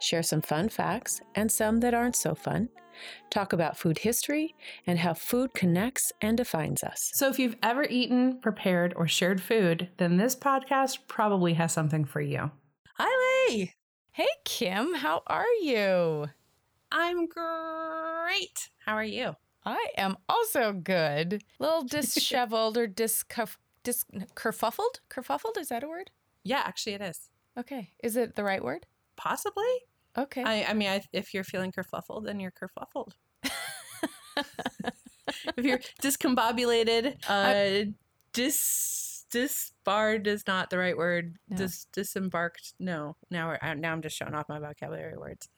Share some fun facts and some that aren't so fun. Talk about food history and how food connects and defines us. So, if you've ever eaten, prepared, or shared food, then this podcast probably has something for you. Hi, Lee. Hey, Kim, how are you? I'm great. How are you? I am also good. A little disheveled or discuff, dis, kerfuffled? Kerfuffled, is that a word? Yeah, actually, it is. Okay. Is it the right word? Possibly. Okay. I, I mean, I, if you're feeling kerfuffled, then you're kerfuffled. if you're discombobulated, uh, dis disbarred is not the right word. No. Dis disembarked. No. Now we're now I'm just showing off my vocabulary words.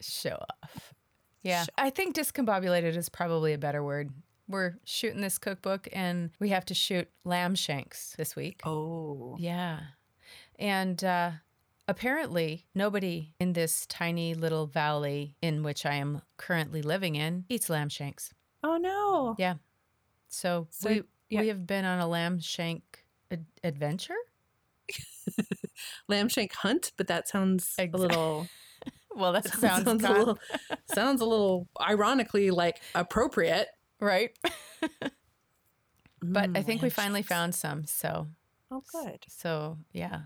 Show off. Yeah. I think discombobulated is probably a better word. We're shooting this cookbook and we have to shoot lamb shanks this week. Oh. Yeah. And uh, apparently, nobody in this tiny little valley in which I am currently living in eats lamb shanks. Oh no. Yeah. So, So, we, yeah. we have been on a lamb shank ad- adventure. Lamb shank hunt, but that sounds Exa- a little Well, that sounds, sounds a little sounds a little ironically like appropriate. right. but I Mm, think we finally found some. So, Oh, good. so yeah,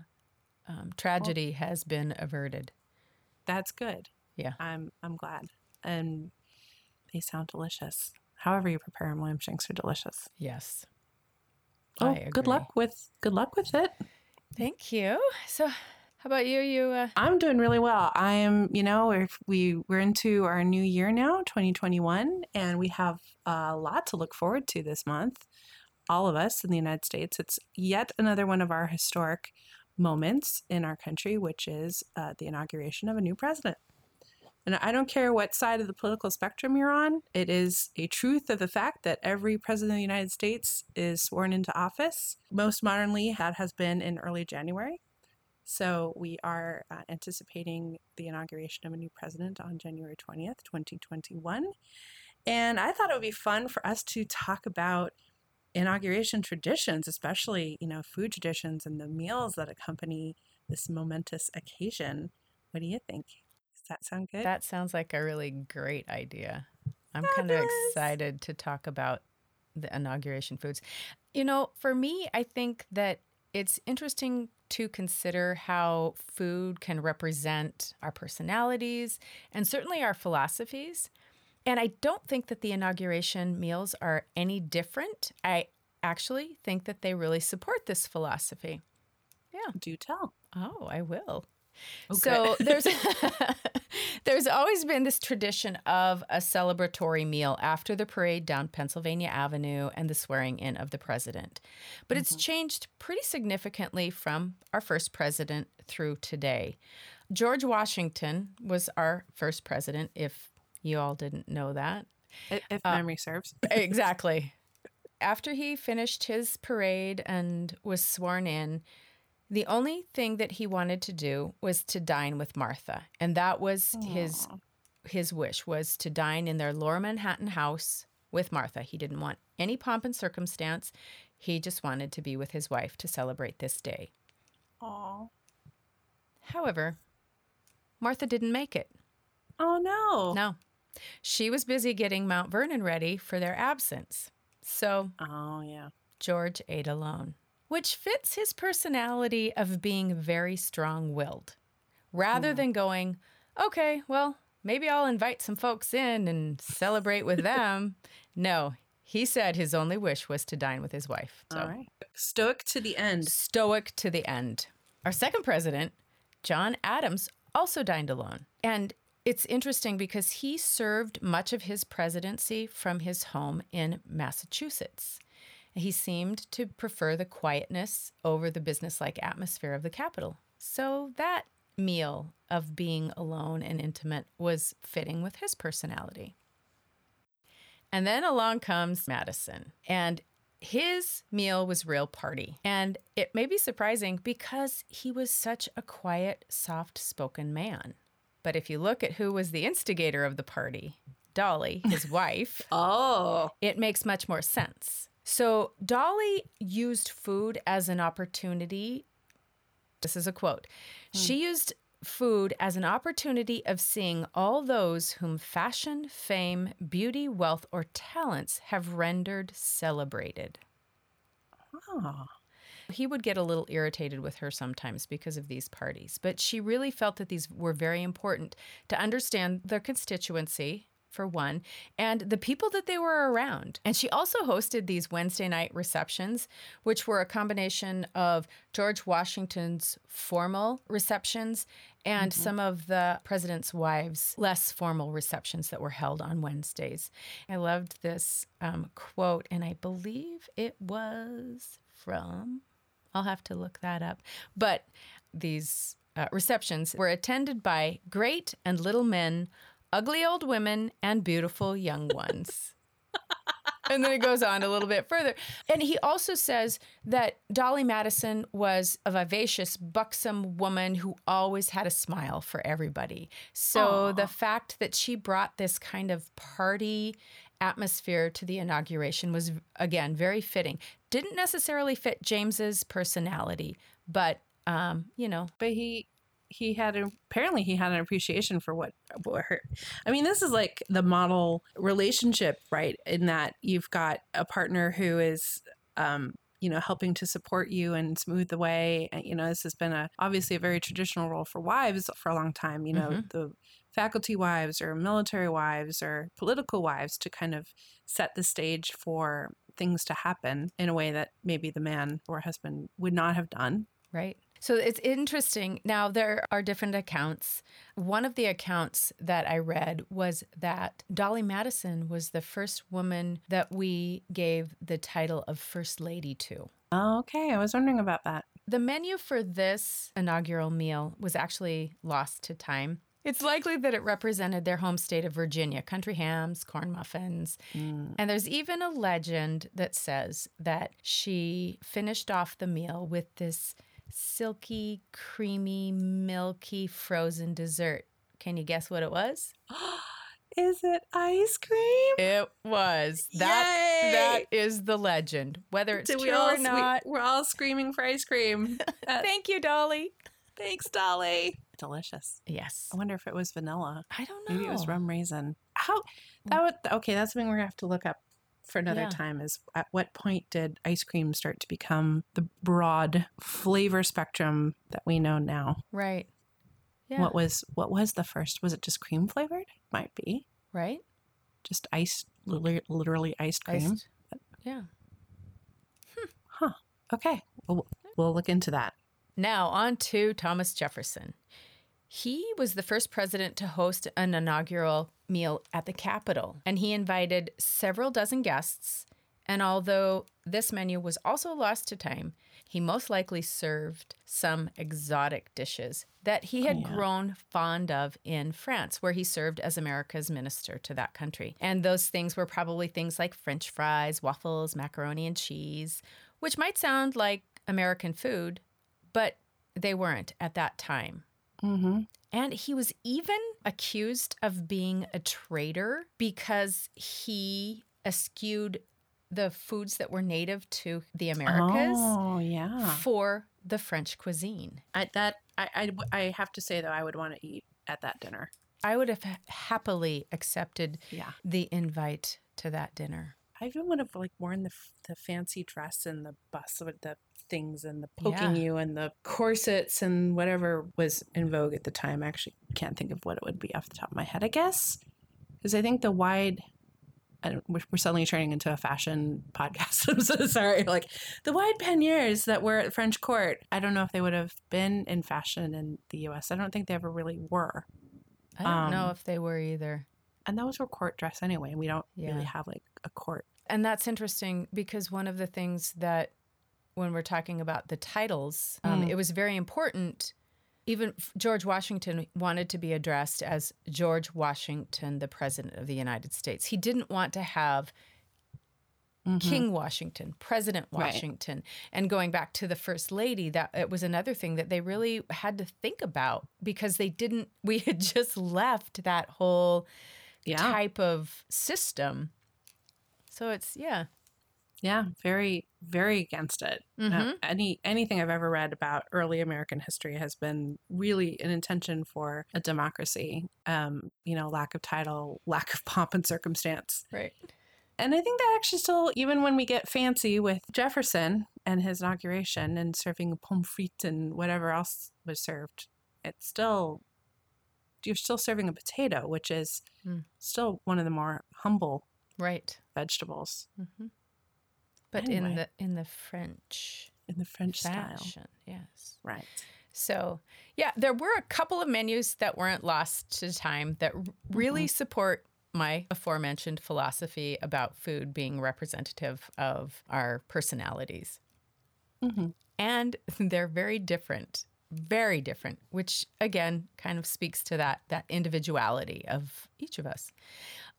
um, tragedy has been averted. That's good. Yeah. I'm I'm glad. And they sound delicious. However you prepare them, lamb shanks are delicious. Yes. Oh, good luck with good luck with it. Thank you. So, how about you? You uh, I'm doing really well. I am, you know, we're, we we're into our new year now, 2021, and we have a lot to look forward to this month. All of us in the United States. It's yet another one of our historic moments in our country, which is uh, the inauguration of a new president. And I don't care what side of the political spectrum you're on, it is a truth of the fact that every president of the United States is sworn into office. Most modernly, that has been in early January. So we are uh, anticipating the inauguration of a new president on January 20th, 2021. And I thought it would be fun for us to talk about inauguration traditions, especially, you know, food traditions and the meals that accompany this momentous occasion. What do you think? Does that sound good? that sounds like a really great idea. I'm kind of excited to talk about the inauguration foods. You know, for me, I think that it's interesting to consider how food can represent our personalities and certainly our philosophies. And I don't think that the inauguration meals are any different. I actually think that they really support this philosophy. Yeah. Do tell. Oh, I will. Okay. So there's there's always been this tradition of a celebratory meal after the parade down Pennsylvania Avenue and the swearing in of the president. But it's mm-hmm. changed pretty significantly from our first president through today. George Washington was our first president if you all didn't know that. If Uh, memory serves. exactly. After he finished his parade and was sworn in, the only thing that he wanted to do was to dine with Martha, and that was his his wish was to dine in their Lower Manhattan house with Martha. He didn't want any pomp and circumstance. He just wanted to be with his wife to celebrate this day. Aw. However, Martha didn't make it. Oh no. No. She was busy getting Mount Vernon ready for their absence. So Oh yeah. George ate alone, which fits his personality of being very strong willed. Rather hmm. than going, okay, well, maybe I'll invite some folks in and celebrate with them. no, he said his only wish was to dine with his wife. So All right. Stoic to the end. stoic to the end. Our second president, John Adams, also dined alone. And it's interesting because he served much of his presidency from his home in Massachusetts. He seemed to prefer the quietness over the businesslike atmosphere of the capital. So that meal of being alone and intimate was fitting with his personality. And then along comes Madison, and his meal was real party. And it may be surprising because he was such a quiet, soft spoken man. But if you look at who was the instigator of the party, Dolley, his wife, Oh. it makes much more sense. So Dolley used food as an opportunity. This is a quote. Hmm. She used food as an opportunity of seeing all those whom fashion, fame, beauty, wealth, or talents have rendered celebrated. Oh. He would get a little irritated with her sometimes because of these parties, but she really felt that these were very important to understand their constituency, for one, and the people that they were around. And she also hosted these Wednesday night receptions, which were a combination of George Washington's formal receptions and some of the president's wives' less formal receptions that were held on Wednesdays. I loved this um, quote, and I believe it was from I'll have to look that up. But these uh, receptions were attended by great and little men, ugly old women, and beautiful young ones. and then it goes on a little bit further. And he also says that Dolley Madison was a vivacious, buxom woman who always had a smile for everybody. So the fact that she brought this kind of party atmosphere to the inauguration was, again, very fitting. Didn't necessarily fit James's personality, but, um, you know, But he he had a, apparently he had an appreciation for what, what her I mean this is like the model relationship right in that you've got a partner who is um you know helping to support you and smooth the way And, you know this has been a obviously a very traditional role for wives for a long time you know Mhm. the faculty wives or military wives or political wives to kind of set the stage for things to happen in a way that maybe the man or husband would not have done Right. So it's interesting. Now, there are different accounts. One of the accounts that I read was that Dolley Madison was the first woman that we gave the title of First Lady to. Oh, okay. I was wondering about that. The menu for this inaugural meal was actually lost to time. It's likely that it represented their home state of Virginia country hams, corn muffins. Mm. And there's even a legend that says that she finished off the meal with this silky, creamy, milky frozen dessert. Can you guess what it was? Is it ice cream? It was. That Yay! that is the legend. Whether it's Did true all or not. we're all screaming for ice cream. Thank you, Dolley. thanks, Dolley. Delicious. Yes. I wonder if it was vanilla. I don't know. Maybe it was rum raisin. How that mm. would okay, that's something we're gonna have to look up for another Yeah. time is at what point did ice cream start to become the broad flavor spectrum that we know now? Right. Yeah. What was what was the first? Was it just cream flavored? Might be. right? Just ice literally, literally iced cream. Iced- Yeah. Huh. Okay. We'll, we'll look into that. Now, on to Thomas Jefferson. He was the first president to host an inaugural meal at the Capitol, and he invited several dozen guests. And although this menu was also lost to time, he most likely served some exotic dishes that he had yeah. grown fond of in France, where he served as America's minister to that country. And those things were probably things like French fries, waffles, macaroni and cheese, which might sound like American food, but they weren't at that time. Mm-hmm. And he was even accused of being a traitor because he eschewed the foods that were native to the Americas Oh yeah. for the French cuisine. I, that I, I I have to say though I would want to eat at that dinner. I would have happily accepted Yeah. the invite to that dinner. I even would have like worn the the fancy dress and the bust with the things and the poking Yeah. you and the corsets and whatever was in vogue at the time. I actually can't think of what it would be off the top of my head. I guess because I think the wide. I don't, we're suddenly turning into a fashion podcast. I'm so sorry. Like the wide panniers that were at French court. I don't know if they would have been in fashion in the U.S. I don't think they ever really were. I don't know Um, if they were either. And those were court dress anyway. We don't Yeah. really have like a court. And that's interesting because one of the things that when we're talking about the titles, um, Mm. it was very important even George Washington wanted to be addressed as George Washington, the President of the United States. He didn't want to have King Washington, President Right. Washington. And going back to the First Lady, that it was another thing that they really had to think about because they didn't, we had just left that whole Yeah. type of system. So it's, yeah. Yeah, very, very against it. Uh, Mhm. any anything I've ever read about early American history has been really an intention for a democracy. Um, you know, lack of title, lack of pomp and circumstance. Right. And I think that actually still, even when we get fancy with Jefferson and his inauguration and serving pommes frites and whatever else was served, it's still you're still serving a potato, which is Mm. still one of the more humble Right. vegetables hmm But in the in the French in the French style. fashion, yes. Right. So, yeah, there were a couple of menus that weren't lost to time that really support my aforementioned philosophy about food being representative of our personalities. hmm And they're very different, very different, which again kind of speaks to that that individuality of each of us.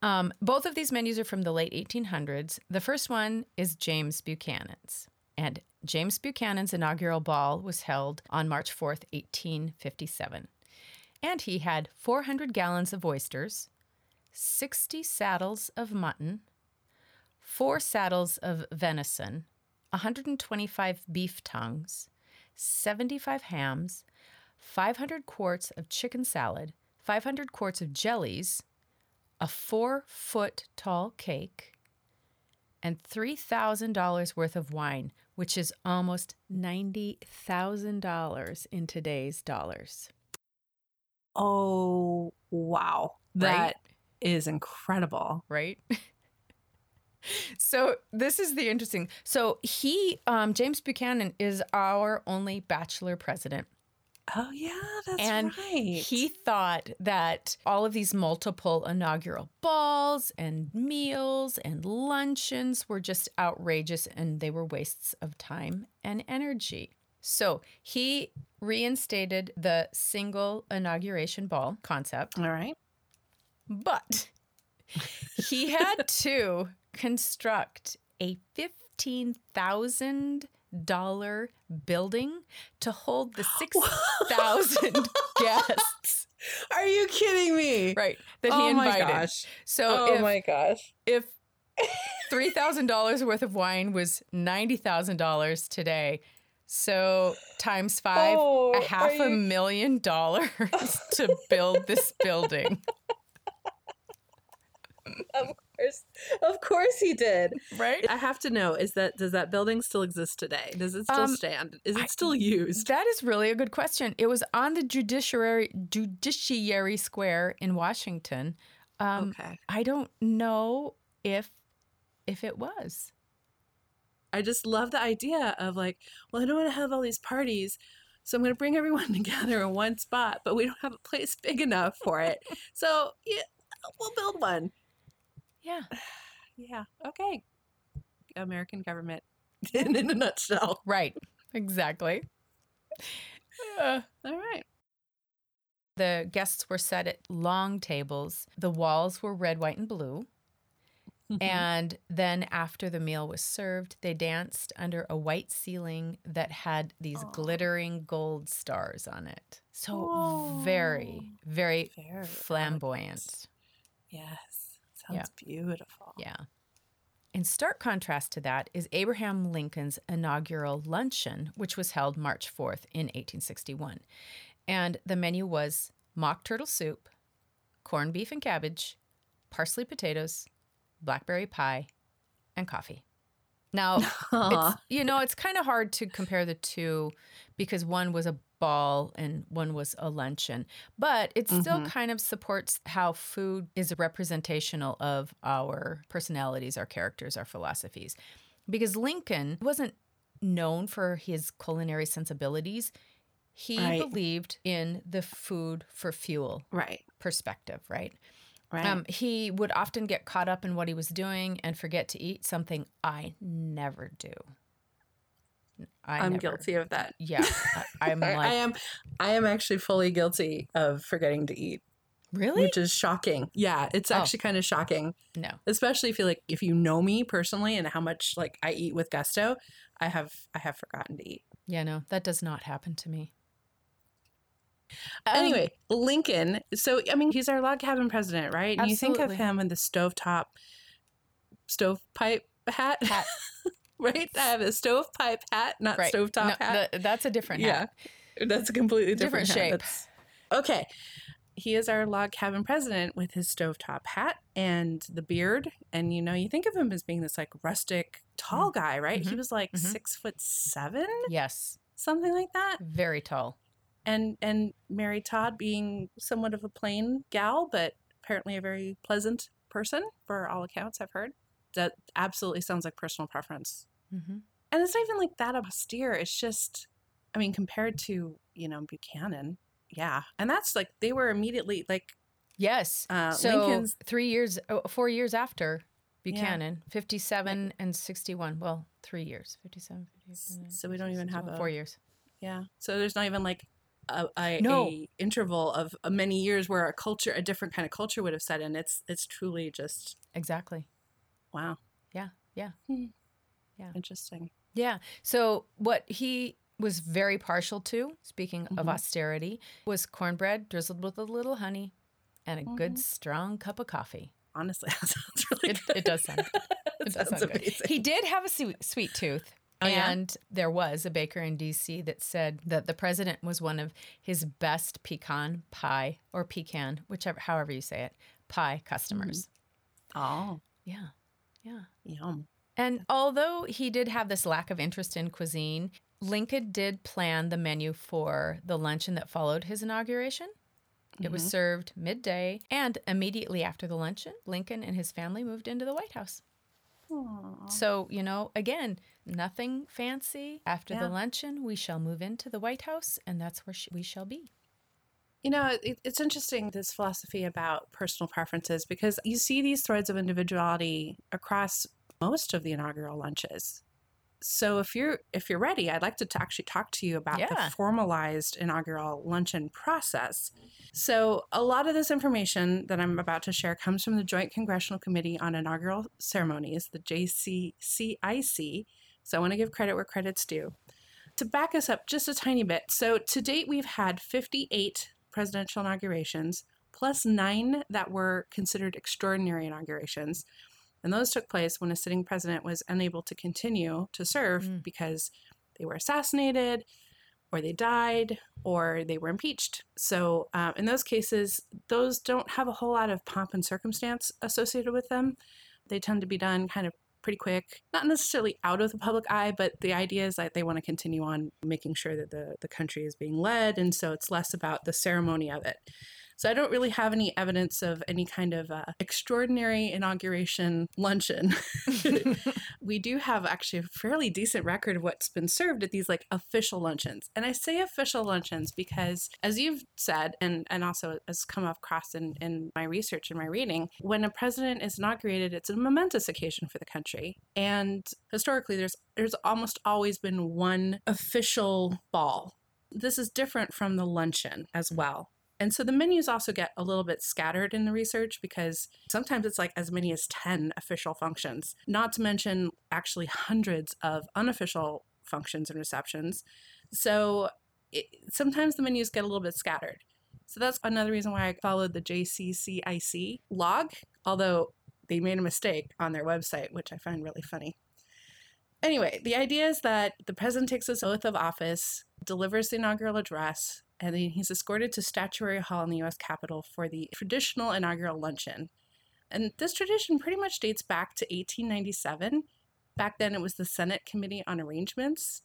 Um, both of these menus are from the late 1800s. The first one is James Buchanan's. And James Buchanan's inaugural ball was held on March 4th, 1857. And he had 400 gallons of oysters, 60 saddles of mutton, four saddles of venison, 125 beef tongues, 75 hams, 500 quarts of chicken salad, 500 quarts of jellies, a four foot tall cake, and $3,000 worth of wine, which is almost $90,000 in today's dollars. Oh, wow. That is Right? incredible. right? so this is the interesting. So he, um, James Buchanan, is our only bachelor president. Oh, yeah, that's and right. he thought that all of these multiple inaugural balls and meals and luncheons were just outrageous and they were wastes of time and energy. So he reinstated the single inauguration ball concept. All right. But he had to construct a $15,000 building to hold the 6,000 guests. Are you kidding me? Right. That he oh invited. my gosh. So oh if, my gosh. if $3,000 worth of wine was $90,000 today, so times five, Oh, a half are a you- million dollars to build this building. Of course. Of course he did. Right? I have to know is that does that building still exist today? Does it still Um, stand? Is it I- still used? That is really a good question. It was on the judiciary judiciary square in Washington. Um, okay. I don't know if if it was. I just love the idea of like, well, I don't want to have all these parties, so I'm going to bring everyone together in one spot, but we don't have a place big enough for it. so yeah, we'll build one. Yeah. Yeah. Okay. American government in, in a nutshell. Right. Exactly. Uh, All right. the guests were set at long tables. The walls were red, white, and blue. And then after the meal was served, they danced under a white ceiling that had these Aw. glittering gold stars on it. So very, very Very flamboyant. Yes. Sounds Yeah. beautiful. Yeah. In stark contrast to that is Abraham Lincoln's inaugural luncheon, which was held March 4th in 1861. And the menu was mock turtle soup, corned beef and cabbage, parsley potatoes, blackberry pie, and coffee. Now, it's, you know, it's kind of hard to compare the two because one was a ball and one was a luncheon, but it still Mhm. kind of supports how food is representational of our personalities, our characters, our philosophies. Because Lincoln wasn't known for his culinary sensibilities. He Right. believed in the food for fuel right. perspective, right? Right. Um, he would often get caught up in what he was doing and forget to eat something I never do. I I'm never- guilty of that. Yeah, I, I'm I, like, I am I am actually fully guilty of forgetting to eat, really? which is shocking. Yeah, it's Oh. actually kind of shocking, no. especially if you like if you know me personally and how much like I eat with gusto. I have I have forgotten to eat. Yeah, no, that does not happen to me. Um, Anyway, Lincoln. So I mean, he's our log cabin president, right? And you think of him in the stovetop stovepipe hat, Hat. right? I have a stovepipe hat, not right. stovetop No, hat. th- that's a different yeah, hat. that's a completely different, Different shape. Okay. He is our log cabin president with his stovetop hat and the beard. And you know, you think of him as being this like rustic, tall guy, right? He Mhm. was like Mhm. six foot seven, Yes, something like that. very tall. And and Mary Todd being somewhat of a plain gal, but apparently a very pleasant person for all accounts I've heard. That absolutely sounds like personal preference. hmm And it's not even like that austere. It's just, I mean, compared to, you know, Buchanan. Yeah. And that's like, they were immediately like, Yes. uh, so Lincoln's, three years, oh, four years after Buchanan, 57 and 61. Well, three years, 57, 58, So we don't even have a- four years. yeah. So there's not even like a, a, No. a interval of uh, many years where a culture, a different kind of culture would have set in. It's, it's truly just, Exactly. Wow. Yeah, yeah. Hmm. Yeah. Interesting. Yeah. So what he was very partial to, speaking of Mhm. austerity, was cornbread drizzled with a little honey and a good Mhm. strong cup of coffee. Honestly, that sounds really It, good. it does sound. It It does sound good. He did have a sweet, sweet tooth. Oh, yeah? and there was a baker in DC that said that the president was one of his best pecan pie or pecan, whichever, however you say it, pie customers. Oh, Yeah. Yeah. yum. And although he did have this lack of interest in cuisine, Lincoln did plan the menu for the luncheon that followed his inauguration. It was Mhm. served midday, and immediately after the luncheon, Lincoln and his family moved into the White House. Aw. So, you know, again, nothing fancy. After Yeah. the luncheon, we shall move into the White House, and that's where sh- we shall be. You know, it, it's interesting this philosophy about personal preferences because you see these threads of individuality across most of the inaugural lunches. So if you're if you're ready, I'd like to t- actually talk to you about Yeah. the formalized inaugural luncheon process. So a lot of this information that I'm about to share comes from the Joint Congressional Committee on Inaugural Ceremonies, the JCCIC. So I want to give credit where credit's due. To back us up just a tiny bit, so to date we've had 58 presidential inaugurations, plus nine that were considered extraordinary inaugurations. And those took place when a sitting president was unable to continue to serve Mm. because they were assassinated, or they died, or they were impeached. So, uh, in those cases, those don't have a whole lot of pomp and circumstance associated with them. They tend to be done kind of pretty quick, not necessarily out of the public eye, but the idea is that they want to continue on making sure that the, the country is being led. And so it's less about the ceremony of it. So I don't really have any evidence of any kind of uh, extraordinary inauguration luncheon. we do have actually a fairly decent record of what's been served at these like official luncheons. And I say official luncheons because, as you've said, and, and also has come across in, in my research and my reading, when a president is inaugurated, it's a momentous occasion for the country. And historically, there's there's almost always been one official ball. This is different from the luncheon as well. And so the menus also get a little bit scattered in the research because sometimes it's like as many as 10 official functions, not to mention actually hundreds of unofficial functions and receptions. So it, sometimes the menus get a little bit scattered. So that's another reason why I followed the JCCIC log, although they made a mistake on their website, which I find really funny. Anyway, the idea is that the president takes his oath of office, delivers the inaugural address, and then he's escorted to Statuary Hall in the U.S. Capitol for the traditional inaugural luncheon. And this tradition pretty much dates back to 1897. Back then, it was the Senate Committee on Arrangements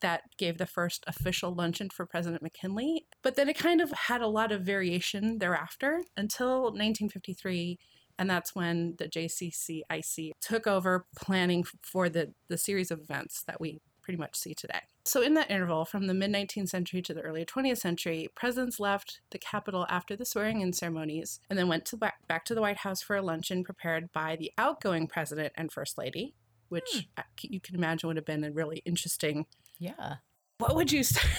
that gave the first official luncheon for President McKinley. But then it kind of had a lot of variation thereafter until 1953. And that's when the JCCIC took over planning for the, the series of events that we pretty much see today. So, in that interval from the mid 19th century to the early 20th century, presidents left the Capitol after the swearing in ceremonies and then went to back, back to the White House for a luncheon prepared by the outgoing president and first lady. which hmm. I- you can imagine would have been a really interesting. Yeah. What would you serve?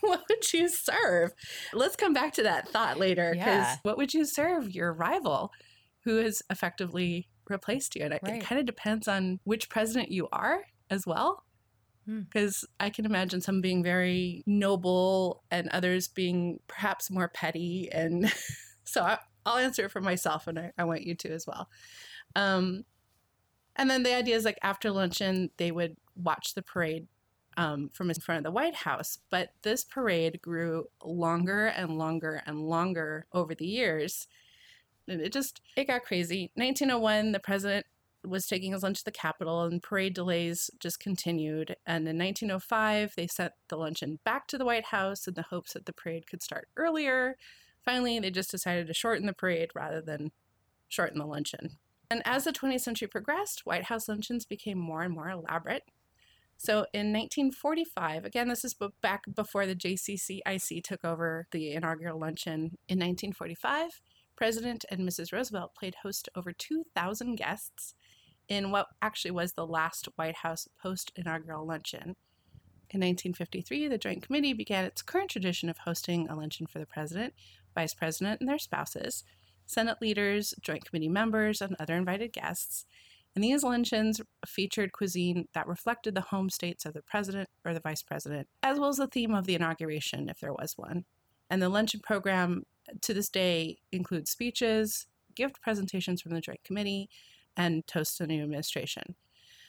what would you serve? Let's come back to that thought later. Because Yeah. what would you serve your rival, who has effectively replaced you? And Right. it kind of depends on which president you are as well. Hmm. Because I can imagine some being very noble and others being perhaps more petty. And so I, I'll answer it for myself, and I, I want you to as well. Um, and then the idea is like after luncheon, they would watch the parade um, from in front of the White House. But this parade grew longer and longer and longer over the years. And it just, it got crazy. 1901, the president was taking his lunch to the Capitol, and parade delays just continued. And in 1905, they sent the luncheon back to the White House in the hopes that the parade could start earlier. Finally, they just decided to shorten the parade rather than shorten the luncheon. And as the 20th century progressed, White House luncheons became more and more elaborate. So in 1945, again, this is back before the JCCIC took over the inaugural luncheon. In 1945, President and Mrs. Roosevelt played host to over 2,000 guests in what actually was the last White House post inaugural luncheon. In 1953, the Joint Committee began its current tradition of hosting a luncheon for the President, Vice President, and their spouses, Senate leaders, Joint Committee members, and other invited guests. And these luncheons featured cuisine that reflected the home states of the president or the vice president, as well as the theme of the inauguration, if there was one. And the luncheon program uh, to this day includes speeches, gift presentations from the Joint Committee, and toasts to the new administration.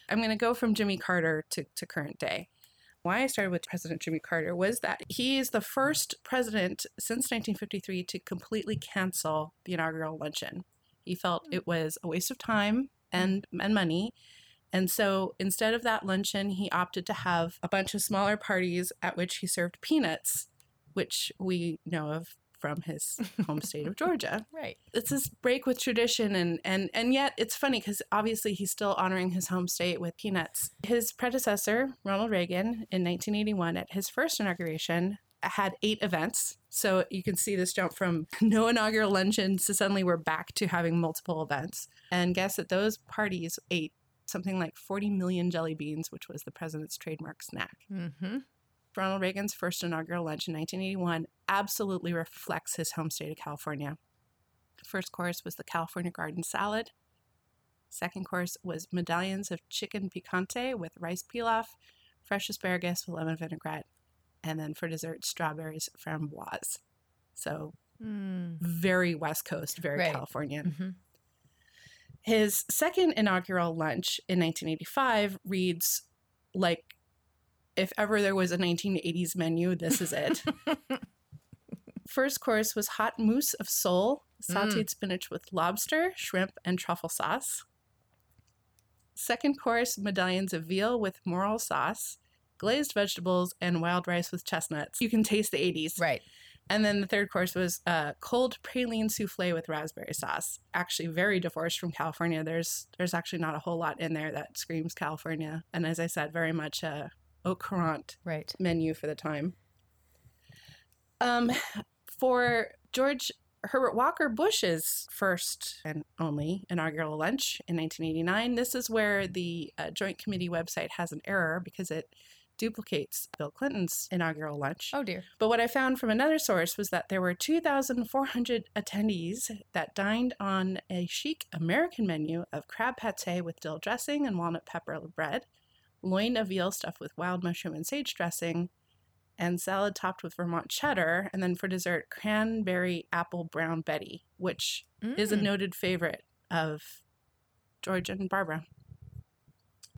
I'm going to go from Jimmy Carter to, to current day. Why I started with President Jimmy Carter was that he is the first president since 1953 to completely cancel the inaugural luncheon. He felt it was a waste of time and, and money. And so instead of that luncheon, he opted to have a bunch of smaller parties at which he served peanuts, which we know of from his home state of Georgia. Right. It's this break with tradition and and and yet it's funny because obviously he's still honoring his home state with peanuts. His predecessor, Ronald Reagan, in 1981 at his first inauguration had eight events. So you can see this jump from no inaugural luncheons to suddenly we're back to having multiple events. And guess that those parties ate something like 40 million jelly beans, which was the president's trademark snack. Mm-hmm. Ronald Reagan's first inaugural lunch in 1981 absolutely reflects his home state of California. First course was the California garden salad. Second course was medallions of chicken picante with rice pilaf, fresh asparagus with lemon vinaigrette, and then for dessert, strawberries framboise. So Mm. very West Coast, very Right. Californian. hmm His second inaugural lunch in 1985 reads like if ever there was a 1980s menu, this is it. First course was hot mousse of sole, sauteed spinach with lobster, shrimp, and truffle sauce. Second course, medallions of veal with morel sauce, glazed vegetables, and wild rice with chestnuts. You can taste the 80s. Right. And then the third course was uh, cold praline souffle with raspberry sauce. Actually, very divorced from California. There's there's actually not a whole lot in there that screams California. And as I said, very much a au courant Right. menu for the time. Um, for George Herbert Walker Bush's first and only inaugural lunch in 1989, this is where the uh, Joint Committee website has an error because it duplicates Bill Clinton's inaugural lunch. Oh dear. But what I found from another source was that there were 2,400 attendees that dined on a chic American menu of crab pate with dill dressing and walnut pepper bread, loin of veal stuffed with wild mushroom and sage dressing, and salad topped with Vermont cheddar, and then for dessert, cranberry apple brown Betty, which is a Mm. noted favorite of George and Barbara.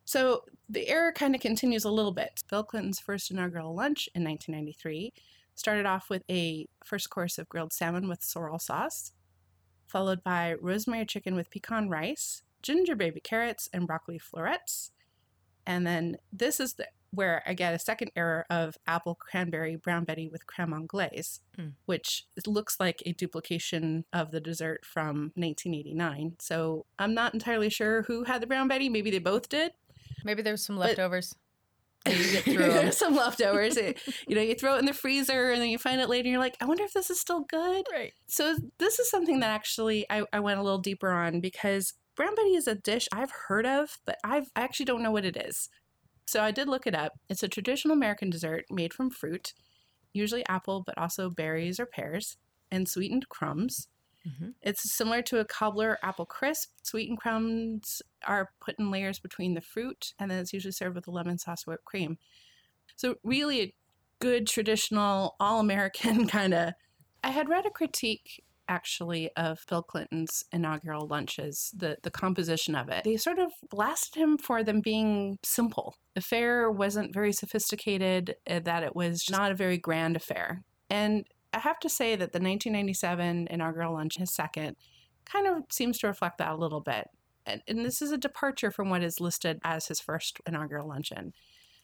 So the error kind of continues a little bit. Bill Clinton's first inaugural lunch in 1993 started off with a first course of grilled salmon with sorrel sauce, followed by rosemary chicken with pecan rice, ginger baby carrots, and broccoli florets. And then this is the, where I get a second error of apple cranberry brown betty with creme anglaise, Mm. which looks like a duplication of the dessert from 1989. So I'm not entirely sure who had the brown betty. Maybe they both did. Maybe there was some leftovers. And you get through 'em. There's some leftovers. It- you know, you throw it in the freezer and then you find it later and you're like, I wonder if this is still good. Right. So this is something that actually I, I went a little deeper on because brown betty is a dish I've heard of, but I've, I actually don't know what it is. So I did look it up. It's a traditional American dessert made from fruit, usually apple, but also berries or pears, and sweetened crumbs. Mm-hmm. It's similar to a cobbler apple crisp. Sweetened crumbs are put in layers between the fruit, and then it's usually served with a lemon sauce whipped cream. So, really, a good traditional, all American kind of. I had read a critique actually of Bill Clinton's inaugural lunches, the, the composition of it. They sort of blasted him for them being simple. The fare wasn't very sophisticated, uh, that it was not a very grand affair. And I have to say that the 1997 inaugural lunch, his second, kind of seems to reflect that a little bit. And, and this is a departure from what is listed as his first inaugural luncheon.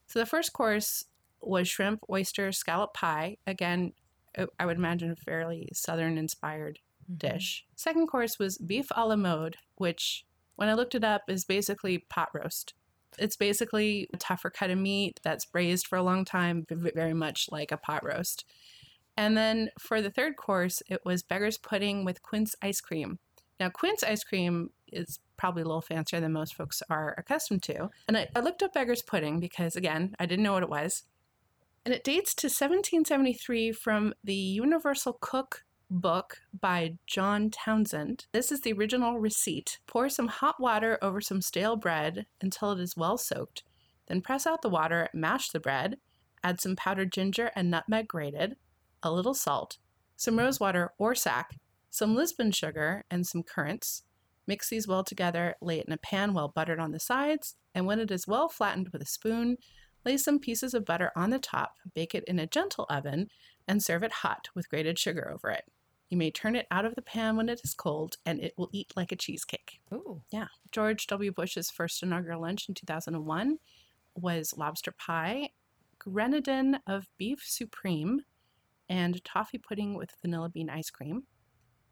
So the first course was shrimp, oyster, scallop pie. Again, Uh, I would imagine a fairly southern inspired mm-hmm. dish. Second course was beef a la mode, which, when I looked it up, is basically pot roast. It's basically a tougher cut of meat that's braised for a long time, very much like a pot roast. And then for the third course, it was beggar's pudding with quince ice cream. Now, quince ice cream is probably a little fancier than most folks are accustomed to. And I, I looked up beggar's pudding because, again, I didn't know what it was. And it dates to 1773 from the Universal Cook book by John Townsend. This is the original receipt. Pour some hot water over some stale bread until it is well soaked. Then press out the water, mash the bread, add some powdered ginger and nutmeg grated, a little salt, some rosewater or sack, some Lisbon sugar, and some currants. Mix these well together, lay it in a pan well buttered on the sides, and when it is well flattened with a spoon, lay some pieces of butter on the top, bake it in a gentle oven, and serve it hot with grated sugar over it. You may turn it out of the pan when it is cold, and it will eat like a cheesecake. Ooh. Yeah. George W. Bush's first inaugural lunch in 2001 was lobster pie, grenadine of beef supreme, and toffee pudding with vanilla bean ice cream.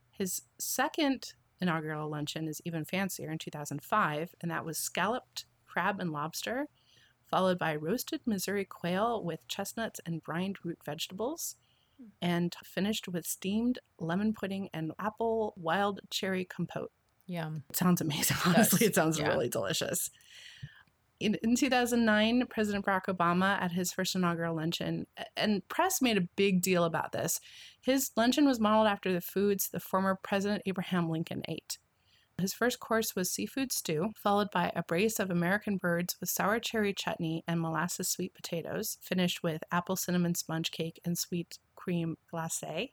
His second inaugural luncheon is even fancier in 2005, and that was scalloped crab and lobster, followed by roasted Missouri quail with chestnuts and brined root vegetables, hmm. and finished with steamed lemon pudding and apple wild cherry compote. Yum. It sounds amazing. Honestly, it sounds yeah. really delicious. In, in 2009, President Barack Obama, at his first inaugural luncheon, and press made a big deal about this. His luncheon was modeled after the foods the former President Abraham Lincoln ate. His first course was seafood stew, followed by a brace of American birds with sour cherry chutney and molasses sweet potatoes, finished with apple cinnamon sponge cake and sweet cream glacé.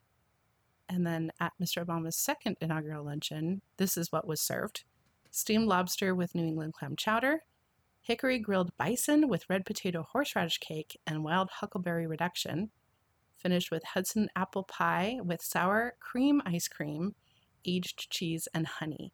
And then at Mr. Obama's second inaugural luncheon, this is what was served steamed lobster with New England clam chowder, hickory grilled bison with red potato horseradish cake and wild huckleberry reduction, finished with Hudson apple pie with sour cream ice cream, aged cheese, and honey.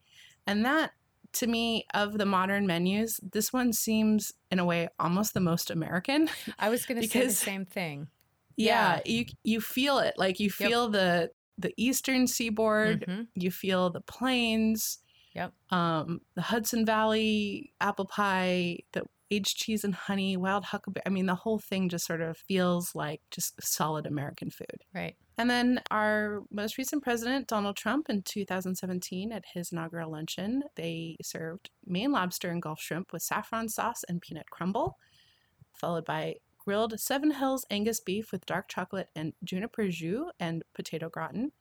And that, to me, of the modern menus, this one seems, in a way, almost the most American. I was going to say the same thing. yeah, you you feel it. Like you Yep. feel the the eastern seaboard, Mhm. you feel the plains, Yep. um, the Hudson Valley apple pie, the aged cheese and honey, wild huckleberry. I mean, the whole thing just sort of feels like just solid American food. Right. And then our most recent president, Donald Trump, in 2017, at his inaugural luncheon, they served Maine lobster and Gulf shrimp with saffron sauce and peanut crumble, followed by grilled Seven Hills Angus beef with dark chocolate and juniper jus and potato gratin,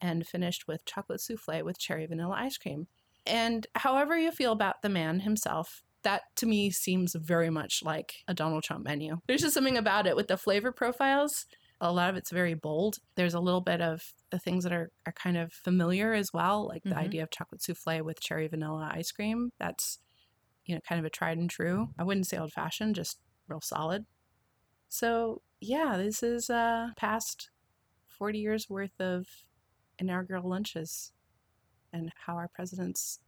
and finished with chocolate souffle with cherry vanilla ice cream. And however you feel about the man himself, that to me seems very much like a Donald Trump menu. There's just something about it with the flavor profiles. A lot of it's very bold. There's a little bit of the things that are, are kind of familiar as well, like the Mhm. idea of chocolate souffle with cherry vanilla ice cream. That's, you know, kind of a tried and true. I wouldn't say old fashioned, just real solid. So, yeah, this is uh, past 40 years worth of inaugural lunches and how our presidents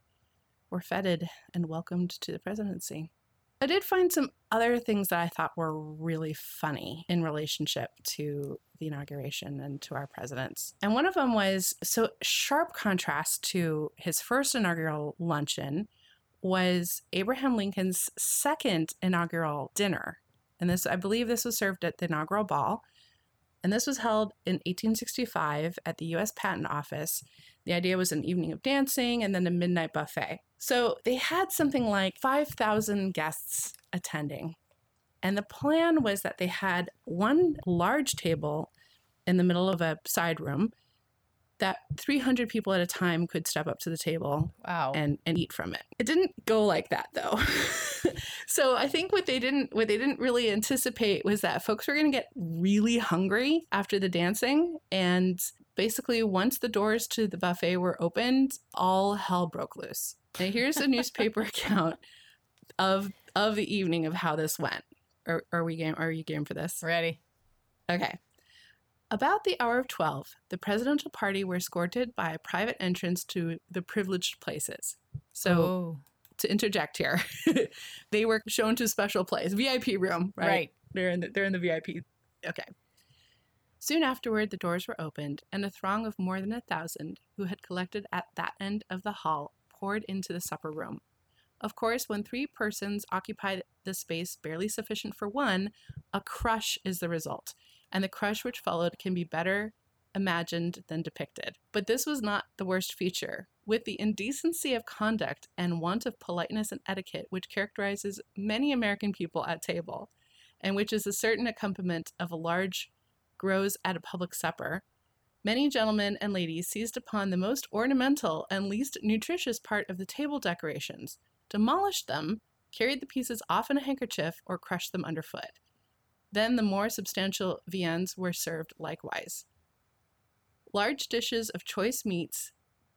were feted and welcomed to the presidency. I did find some other things that I thought were really funny in relationship to the inauguration and to our presidents. And one of them was so sharp contrast to his first inaugural luncheon was Abraham Lincoln's second inaugural dinner. And this I believe this was served at the inaugural ball. And this was held in 1865 at the US Patent Office. The idea was an evening of dancing and then a midnight buffet. So they had something like 5,000 guests attending. And the plan was that they had one large table in the middle of a side room that 300 people at a time could step up to the table Wow. and and eat from it. It didn't go like that though. so I think what they didn't what they didn't really anticipate was that folks were going to get really hungry after the dancing and basically once the doors to the buffet were opened, all hell broke loose. And here's a newspaper account of of the evening of how this went. Are, are we game are you game for this? Ready. Okay. About the hour of 12, the presidential party were escorted by a private entrance to the privileged places. So, oh, to interject here, they were shown to a special place, VIP room, right? right. They're in the, they're in the VIP. Okay. Soon afterward, the doors were opened, and a throng of more than a thousand who had collected at that end of the hall poured into the supper room. Of course, when three persons occupy the space barely sufficient for one, a crush is the result, and the crush which followed can be better imagined than depicted. But this was not the worst feature. With the indecency of conduct and want of politeness and etiquette which characterizes many American people at table, and which is a certain accompaniment of a large grows at a public supper, many gentlemen and ladies seized upon the most ornamental and least nutritious part of the table decorations, demolished them, carried the pieces off in a handkerchief, or crushed them underfoot. Then the more substantial viands were served likewise. Large dishes of choice meats,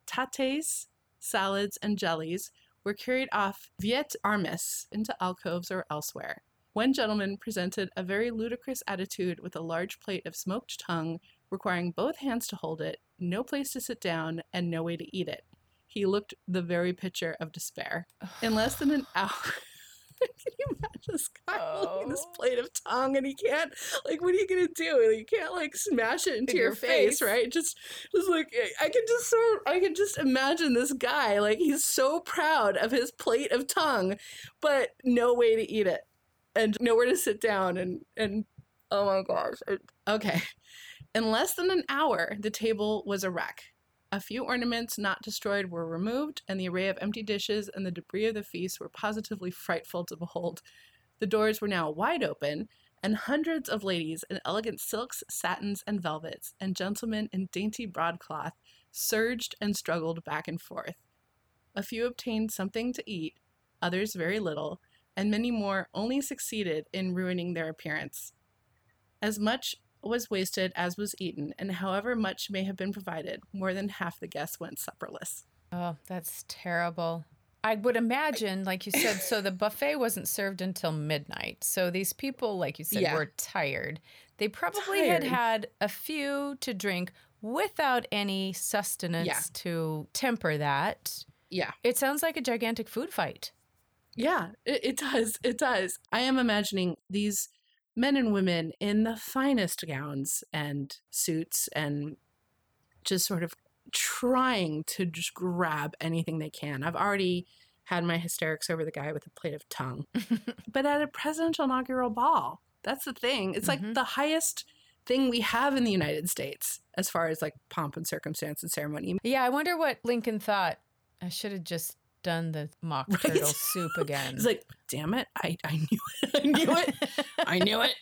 tates, salads, and jellies were carried off vi et armis into alcoves or elsewhere. One gentleman presented a very ludicrous attitude with a large plate of smoked tongue, requiring both hands to hold it, no place to sit down, and no way to eat it. He looked the very picture of despair. In less than an hour, can you imagine this guy holding this Oh. plate of tongue and he can't, like, what are you gonna do? You can't like smash it into In your, your face, face. right? Just, just like I can just sort, I can just imagine this guy, like he's so proud of his plate of tongue, but no way to eat it and nowhere to sit down and and oh my gosh okay in less than an hour the table was a wreck a few ornaments not destroyed were removed and the array of empty dishes and the debris of the feast were positively frightful to behold the doors were now wide open and hundreds of ladies in elegant silks satins and velvets and gentlemen in dainty broadcloth surged and struggled back and forth a few obtained something to eat others very little and many more only succeeded in ruining their appearance. As much was wasted as was eaten, and however much may have been provided, more than half the guests went supperless. Oh, that's terrible. I would imagine, like you said, so the buffet wasn't served until midnight. So these people, like you said, Yeah. were tired. They probably had had a few to drink without any sustenance Yeah. to temper that. Yeah. It sounds like a gigantic food fight. Yeah, it, it does. It does. I am imagining these men and women in the finest gowns and suits and just sort of trying to just grab anything they can. I've already had my hysterics over the guy with a plate of tongue. but at a presidential inaugural ball, that's the thing. It's like Mhm. the highest thing we have in the United States as far as like pomp and circumstance and ceremony. Yeah, I wonder what Lincoln thought. I should have just done the mock Right? turtle soup again. It's like, damn it, I, I knew it. I knew it. I knew it.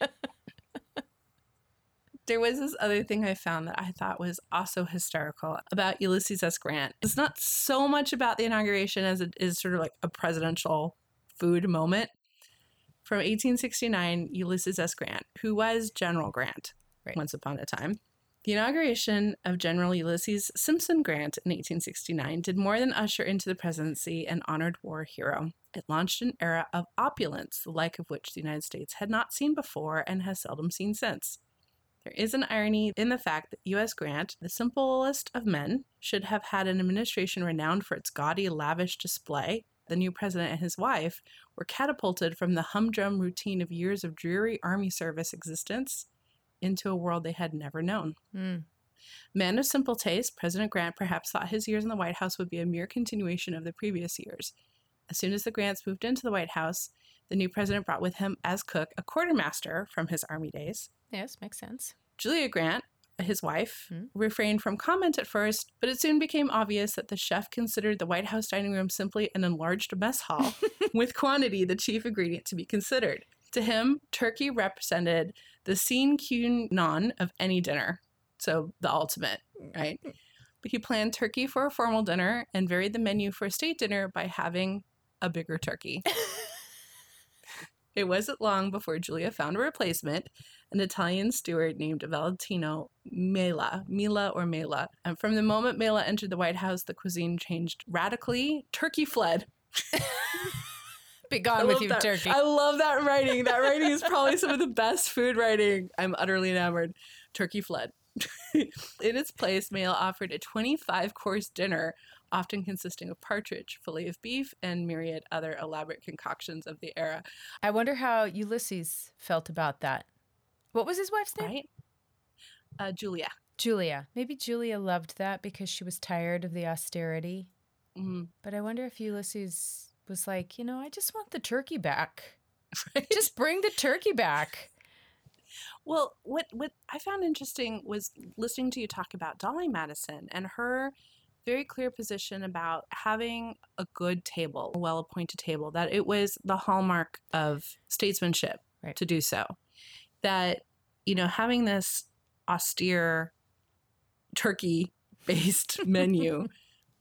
There was this other thing I found that I thought was also hysterical about Ulysses S. Grant. It's not so much about the inauguration as it is sort of like a presidential food moment. From 1869, Ulysses S. Grant, who was General Grant Right. once upon a time. The inauguration of General Ulysses Simpson Grant in 1869 did more than usher into the presidency an honored war hero. It launched an era of opulence, the like of which the United States had not seen before and has seldom seen since. There is an irony in the fact that U.S. Grant, the simplest of men, should have had an administration renowned for its gaudy, lavish display. The new president and his wife were catapulted from the humdrum routine of years of dreary army service existence into a world they had never known. Mm. Man of simple taste, President Grant perhaps thought his years in the White House would be a mere continuation of the previous years. As soon as the Grants moved into the White House, the new president brought with him as cook a quartermaster from his army days. Yes, makes sense. Julia Grant, his wife, Hmm. refrained from comment at first, but it soon became obvious that the chef considered the White House dining room simply an enlarged mess hall, with quantity the chief ingredient to be considered. To him, turkey represented the sine qua non of any dinner, so the ultimate, right? Mm. But he planned turkey for a formal dinner and varied the menu for a state dinner by having a bigger turkey. It wasn't long before Julia found a replacement, an Italian steward named Valentino Melah, Mila or Melah. And from the moment Melah entered the White House, the cuisine changed radically. Turkey fled. Be gone with you, that. turkey. I love that writing. That writing is probably some of the best food writing. I'm utterly enamored. Turkey fled. In its place, Melah offered a 25 course dinner, often consisting of partridge, fillet of beef, and myriad other elaborate concoctions of the era. I wonder how Ulysses felt about that. What was his wife's name? Right? Uh, Julia. Julia. Maybe Julia loved that because she was tired of the austerity. Mm, But I wonder if Ulysses was like, you know, I just want the turkey back. right? Just bring the turkey back. Well, what what I found interesting was listening to you talk about Dolley Madison and her very clear position about having a good table, a well-appointed table, that it was the hallmark of statesmanship Right. to do so. That you know, having this austere turkey-based menu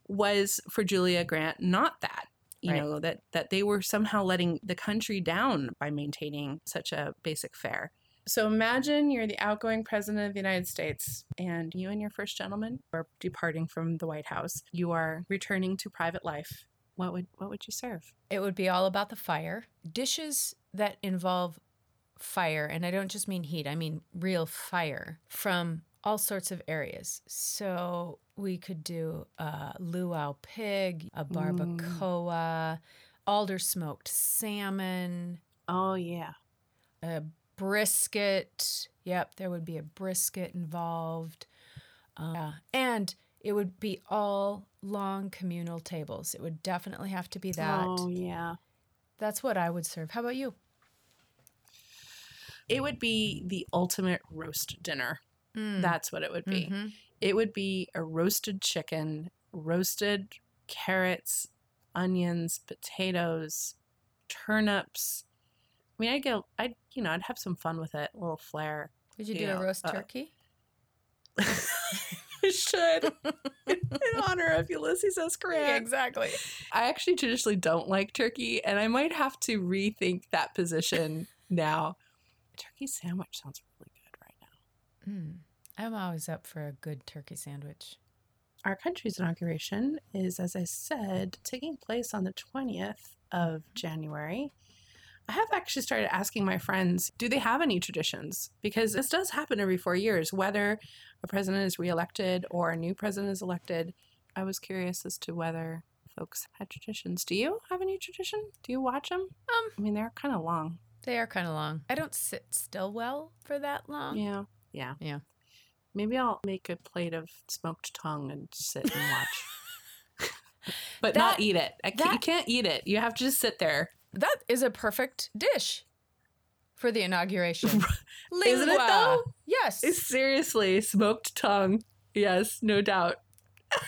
was for Julia Grant not that. You Right. know, that that they were somehow letting the country down by maintaining such a basic fare. So imagine you're the outgoing president of the United States and you and your first gentleman are departing from the White House. You are returning to private life. What would what would you serve? It would be all about the fire. Dishes that involve fire, and I don't just mean heat, I mean real fire from all sorts of areas. So we could do a luau pig, a barbacoa, alder smoked salmon, Oh yeah. a brisket. Yep, there would be a brisket involved. Um, yeah. And it would be all long communal tables. It would definitely have to be that. Oh yeah. That's what I would serve. How about you? It would be the ultimate roast dinner. That's what it would be. Mhm. It would be a roasted chicken, roasted carrots, onions, potatoes, turnips. I mean, I'd go. I'd you know, I'd have some fun with it, a little flair. Would you do Yeah, a roast uh, turkey? I should, in honor of Ulysses S. Grant. exactly. I actually traditionally don't like turkey, and I might have to rethink that position now. A turkey sandwich sounds really good right now. Mm. I'm always up for a good turkey sandwich. Our country's inauguration is, as I said, taking place on the 20th of January. I have actually started asking my friends, do they have any traditions? Because this does happen every four years, whether a president is reelected or a new president is elected. I was curious as to whether folks had traditions. Do you have any tradition? Do you watch them? Um, I mean, they're kind of long. They are kind of long. I don't sit still well for that long. Yeah. Yeah. Yeah. Maybe I'll make a plate of smoked tongue and sit and watch. but That- not eat it. I ca- you that- can't eat it. You have to just sit there. That is a perfect dish for the inauguration. Isn't it, though? Yes. It's seriously smoked tongue. Yes, no doubt.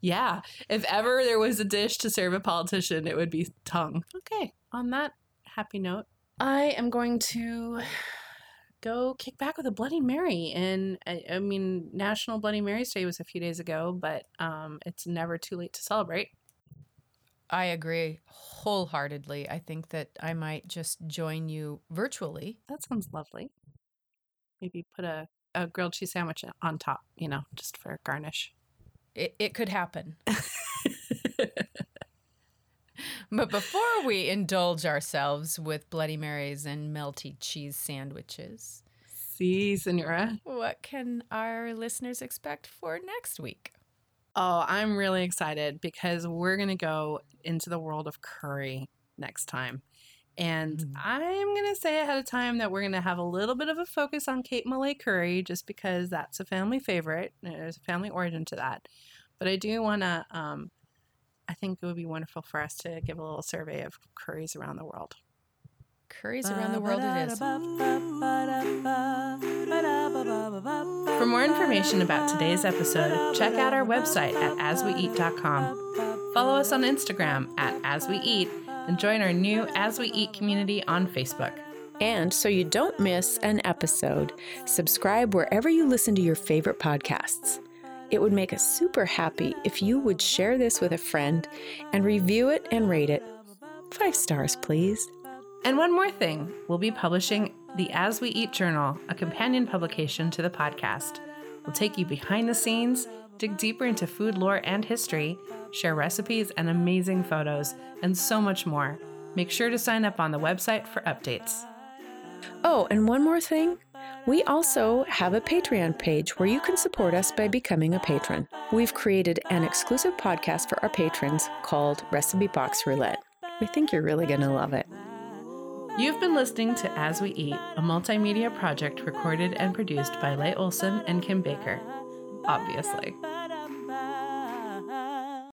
yeah. If ever there was a dish to serve a politician, it would be tongue. Okay. On that happy note, I am going to go kick back with a Bloody Mary. And I, I mean, National Bloody Mary's Day was a few days ago, but um, it's never too late to celebrate. I agree wholeheartedly. I think that I might just join you virtually. That sounds lovely. Maybe put a, a grilled cheese sandwich on top, you know, just for garnish. It, it could happen. But before we indulge ourselves with Bloody Marys and melty cheese sandwiches, See, Senora. what can our listeners expect for next week? Oh, I'm really excited because we're going to go into the world of curry next time. And Mm. I'm going to say ahead of time that we're going to have a little bit of a focus on Cape Malay curry just because that's a family favorite. There's a family origin to that. But I do want to, um, I think it would be wonderful for us to give a little survey of curries around the world. curries around the world it is. For more information about today's episode, check out our website at asweeat.com. Follow us on Instagram at asweeat and join our new As We Eat community on Facebook. And so you don't miss an episode, subscribe wherever you listen to your favorite podcasts. It would make us super happy if you would share this with a friend and review it and rate it. Five stars, please. And one more thing we'll be publishing the As We Eat Journal, a companion publication to the podcast. We'll take you behind the scenes, dig deeper into food lore and history, share recipes and amazing photos, and so much more. Make sure to sign up on the website for updates. Oh, and one more thing. We also have a Patreon page where you can support us by becoming a patron. We've created an exclusive podcast for our patrons called Recipe Box Roulette. We think you're really going to love it. You've been listening to As We Eat, a multimedia project recorded and produced by Leigh Olson and Kim Baker. Obviously.